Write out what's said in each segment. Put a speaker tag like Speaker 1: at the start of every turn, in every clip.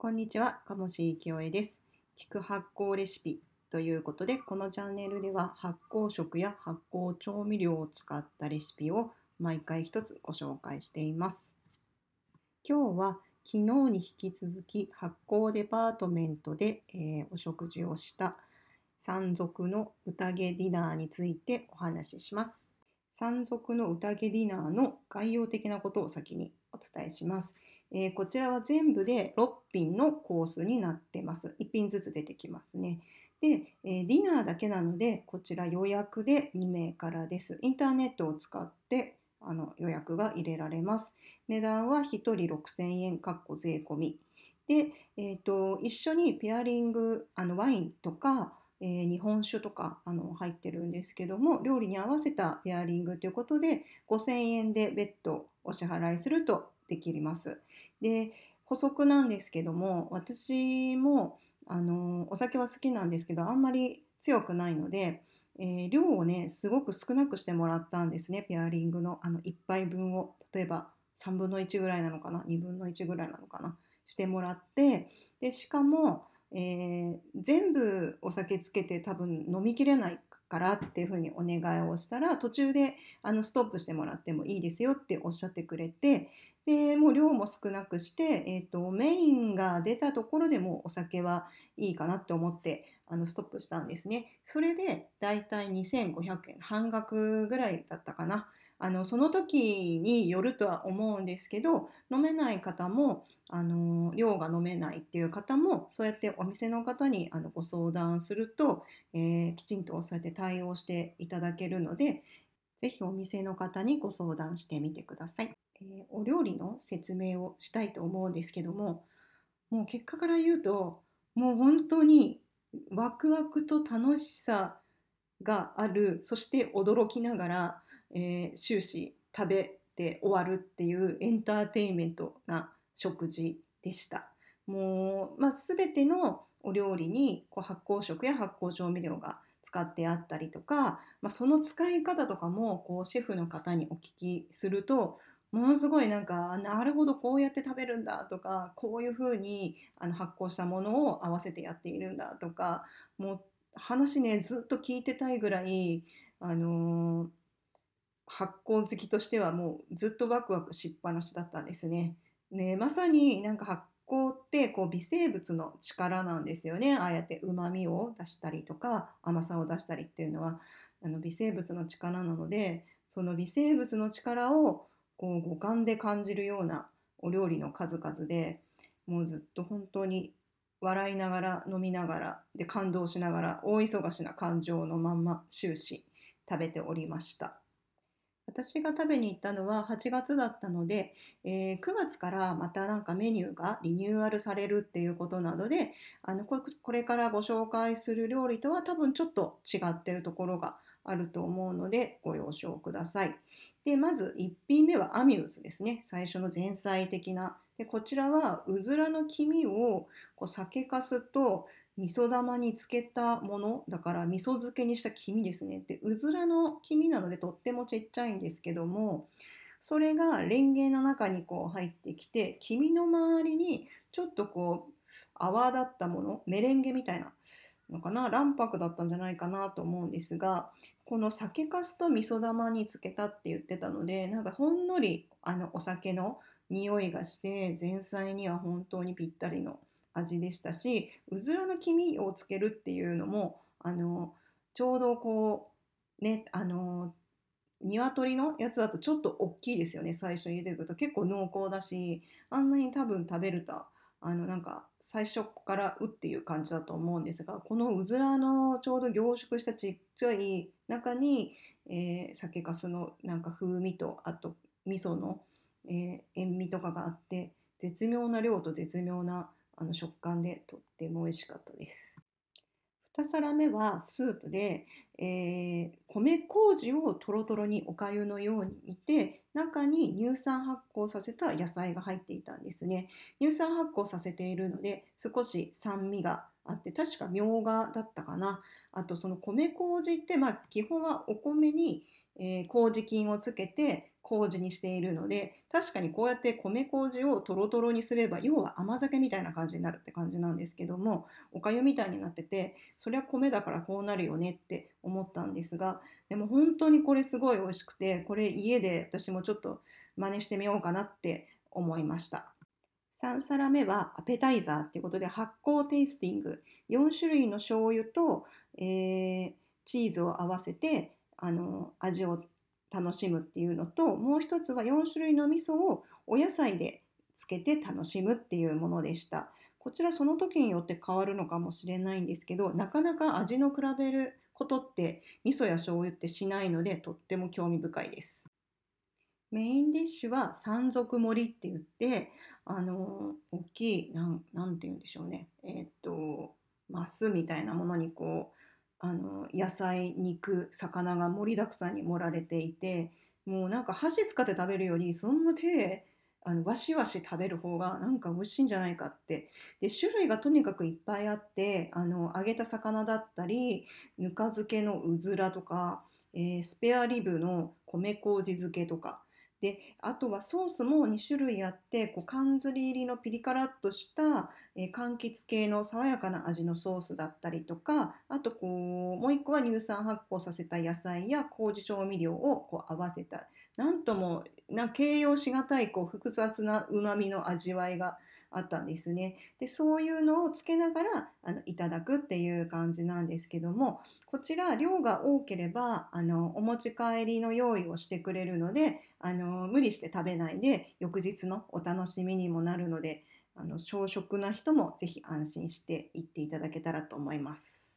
Speaker 1: こんにちは、鴨志清江です。聞く発酵レシピということで、このチャンネルでは発酵食や発酵調味料を使ったレシピを毎回一つご紹介しています。今日は昨日に引き続き発酵デパートメントで、えーお食事をした山賊の宴ディナーについてお話しします。山賊の宴ディナーの概要的なことを先にお伝えします。えーこちらは全部で6品のコースになってます。1品ずつ出てきますね。で、えーディナーだけなので、こちら予約で2名からです。インターネットを使ってあの予約が入れられます。値段は1人6000円、かっこ税込み。で、えーと、一緒にペアリング、あのワインとか、えー日本酒とかあの入ってるんですけども、料理に合わせたペアリングということで、5000円で別途お支払いするとできます。で補足なんですけども私もあのお酒は好きなんですけどあんまり強くないので、えー量をねすごく少なくしてもらったんですねペアリングの。あの1杯分を例えば3分の1ぐらいなのかな2分の1ぐらいなのかなしてもらってでしかも、えー全部お酒つけて多分飲みきれないからっていうふうにお願いをしたら途中であのストップしてもらってもいいですよっておっしゃってくれてでもう量も少なくして、えー、とメインが出たところでもうお酒はいいかなって思ってあのストップしたんですね。それでだいたい2500円半額ぐらいだったかな。あのその時によるとは思うんですけど飲めない方もあの量が飲めないっていう方もそうやってお店の方にあのご相談すると、えーきちんとそうやって対応していただけるのでぜひお店の方にご相談してみてください。えーお料理の説明をしたいと思うんですけどももう結果から言うともう本当にワクワクと楽しさがあるそして驚きながら、えー終始食べて終わるっていうエンターテインメントな食事でした。もう、まあ、全てのお料理にこう発酵食や発酵調味料が使ってあったりとか、まあ、その使い方とかもこうシェフの方にお聞きするとものすごいなんかなるほどこうやって食べるんだとかこういうふうにあの発酵したものを合わせてやっているんだとかもう話ねずっと聞いてたいぐらい、あのー発酵好きとしてはもうずっとワクワクしっぱなしだったんですね。ねまさになんか発酵ってこう微生物の力なんですよねああやってうまみを出したりとか甘さを出したりっていうのはあの微生物の力なのでその微生物の力をこう五感で感じるようなお料理の数々でもうずっと本当に笑いながら飲みながらで感動しながら大忙しな感情のまんま終始食べておりました私が食べに行ったのは8月だったので、えー9月からまたなんかメニューがリニューアルされるっていうことなのであのこれからご紹介する料理とは多分ちょっと違ってるところがあると思うのでご了承ください。でまず1品目はアミューズですね。最初の前菜的な。でこちらはうずらの黄身をこう酒粕と味噌玉につけたものだから味噌漬けにした黄身ですね。でうずらの黄身なのでとってもちっちゃいんですけどもそれがレンゲの中にこう入ってきて黄身の周りにちょっとこう泡立ったものメレンゲみたいなのかな卵白だったんじゃないかなと思うんですがこの酒粕と味噌玉につけたって言ってたのでなんかほんのりあのお酒の匂いがして前菜には本当にぴったりの味でしたしうずらの黄身をつけるっていうのもあのちょうどこうねあの鶏のやつだとちょっと大きいですよね最初に出てくると。結構濃厚だしあんなに多分食べるとあのなんか最初からうっていう感じだと思うんですがこのうずらのちょうど凝縮したちっちゃい中に、えー酒粕のなんか風味とあと味噌の、えー塩味とかがあって絶妙な量と絶妙なあの食感でとっても美味しかったです。2皿目はスープで、えー米麹をとろとろにおかゆのように煮て中に乳酸発酵させた野菜が入っていたんですね。乳酸発酵させているので少し酸味があって確かみょうがだったかな。あとその米麹ってまあ基本はお米に、えー、麹菌をつけて麹にしているので確かにこうやって米麹をトロトロにすれば要は甘酒みたいな感じになるって感じなんですけどもおかゆみたいになっててそりゃ米だからこうなるよねって思ったんですがでも本当にこれすごい美味しくてこれ家で私もちょっと真似してみようかなって思いました。3皿目はアペタイザーっていうことで発酵テイスティング4種類の醤油と、えー、チーズを合わせてあの味を楽しむっていうのともう一つは4種類の味噌をお野菜でつけて楽しむっていうものでした。こちらその時によって変わるのかもしれないんですけどなかなか味の比べることって味噌や醤油ってしないのでとっても興味深いです。メインディッシュは山賊盛りって言ってあの大きいなんなんて言うんでしょうね。えー、っとマスみたいなものにこうあの野菜肉魚が盛りだくさんに盛られていてもうなんか箸使って食べるよりそのまま手あのわしわし食べる方がなんか美味しいんじゃないかって。で種類がとにかくいっぱいあってあの揚げた魚だったりぬか漬けのうずらとか、えー、スペアリブの米麹漬けとかであとはソースも2種類あってこう缶ずり入りのピリカラっとした、えー、柑橘系の爽やかな味のソースだったりとかあとこうもう一個は乳酸発酵させた野菜や麹調味料をこう合わせたなんともな形容しがたいこう複雑なうまみの味わいがあったんですね。でそういうのをつけながらあのいただくっていう感じなんですけどもこちら量が多ければあのお持ち帰りの用意をしてくれるのであの無理して食べないで翌日のお楽しみにもなるのであの小食な人もぜひ安心して行っていただけたらと思います。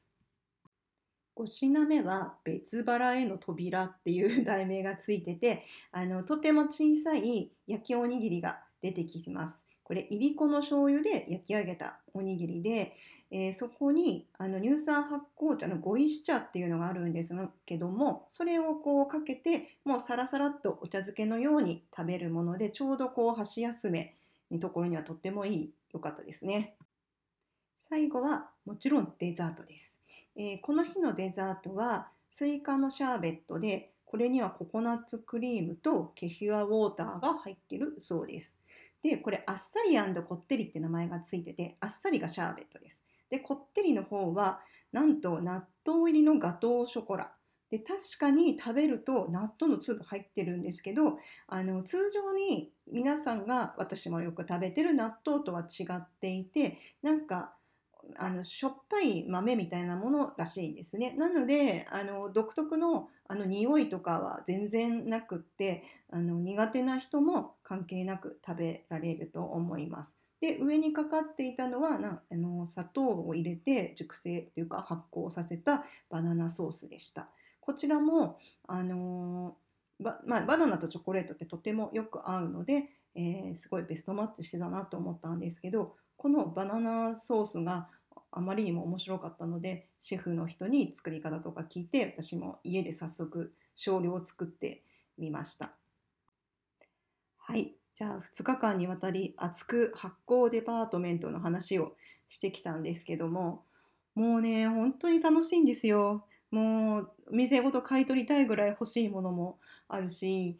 Speaker 1: 5品目は別腹への扉っていう題名がついててあのとても小さい焼きおにぎりが出てきます。これいりこの醤油で焼き上げたおにぎりで、えー、そこにあの乳酸発酵茶のご石茶っていうのがあるんですけどもそれをこうかけてもうサラサラっとお茶漬けのように食べるものでちょうどこう箸休めのところにはとってもいい良かったですね。最後はもちろんデザートです、えー、この日のデザートはスイカのシャーベットでこれにはココナッツクリームとケフィアウォーターが入っているそうです。で、これ、あっさりこってりって名前がついてて、あっさりがシャーベットです。で、こってりの方は、なんと納豆入りのガトーショコラ。で、確かに食べると納豆の粒入ってるんですけど、あの、通常に皆さんが私もよく食べてる納豆とは違っていて、なんか、あのしょっぱい豆みたいなものらしいんですね。なのであの独特のあの匂いとかは全然なくってあの苦手な人も関係なく食べられると思います。で上にかかっていたのはなあの砂糖を入れて熟成というか発酵させたバナナソースでした。こちらもあのバ,、まあ、バナナとチョコレートってとてもよく合うので、えー、すごいベストマッチしてたなと思ったんですけどこのバナナソースがあまりにも面白かったのでシェフの人に作り方とか聞いて私も家で早速少量を作ってみました。はい。じゃあ2日間にわたり熱く発酵デパートメントの話をしてきたんですけどももうね本当に楽しいんですよ。もう店ごと買い取りたいぐらい欲しいものもあるし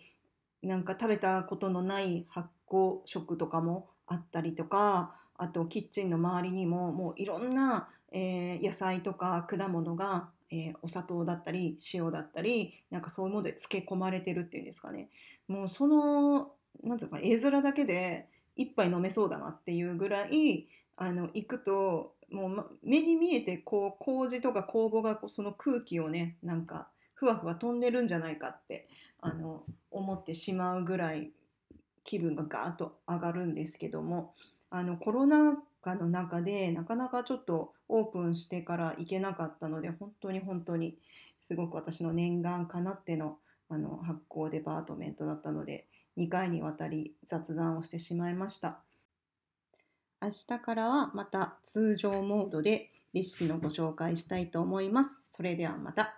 Speaker 1: なんか食べたことのない発酵食とかもあったりとかあとキッチンの周りにももういろんな、えー、野菜とか果物が、えー、お砂糖だったり塩だったりなんかそういうもので漬け込まれてるっていうんですかね。もうそのなんていうか絵面だけで一杯飲めそうだなっていうぐらいあの行くともう目に見えてこう麹とか酵母がその空気をねなんかふわふわ飛んでるんじゃないかってあの思ってしまうぐらい気分がガーッと上がるんですけども。あのコロナ禍の中でなかなかちょっとオープンしてから行けなかったので本当に本当にすごく私の念願かなってのあの発酵デパートメントだったので2回にわたり雑談をしてしまいました。明日からはまた通常モードでレシピのご紹介したいと思います。それではまた。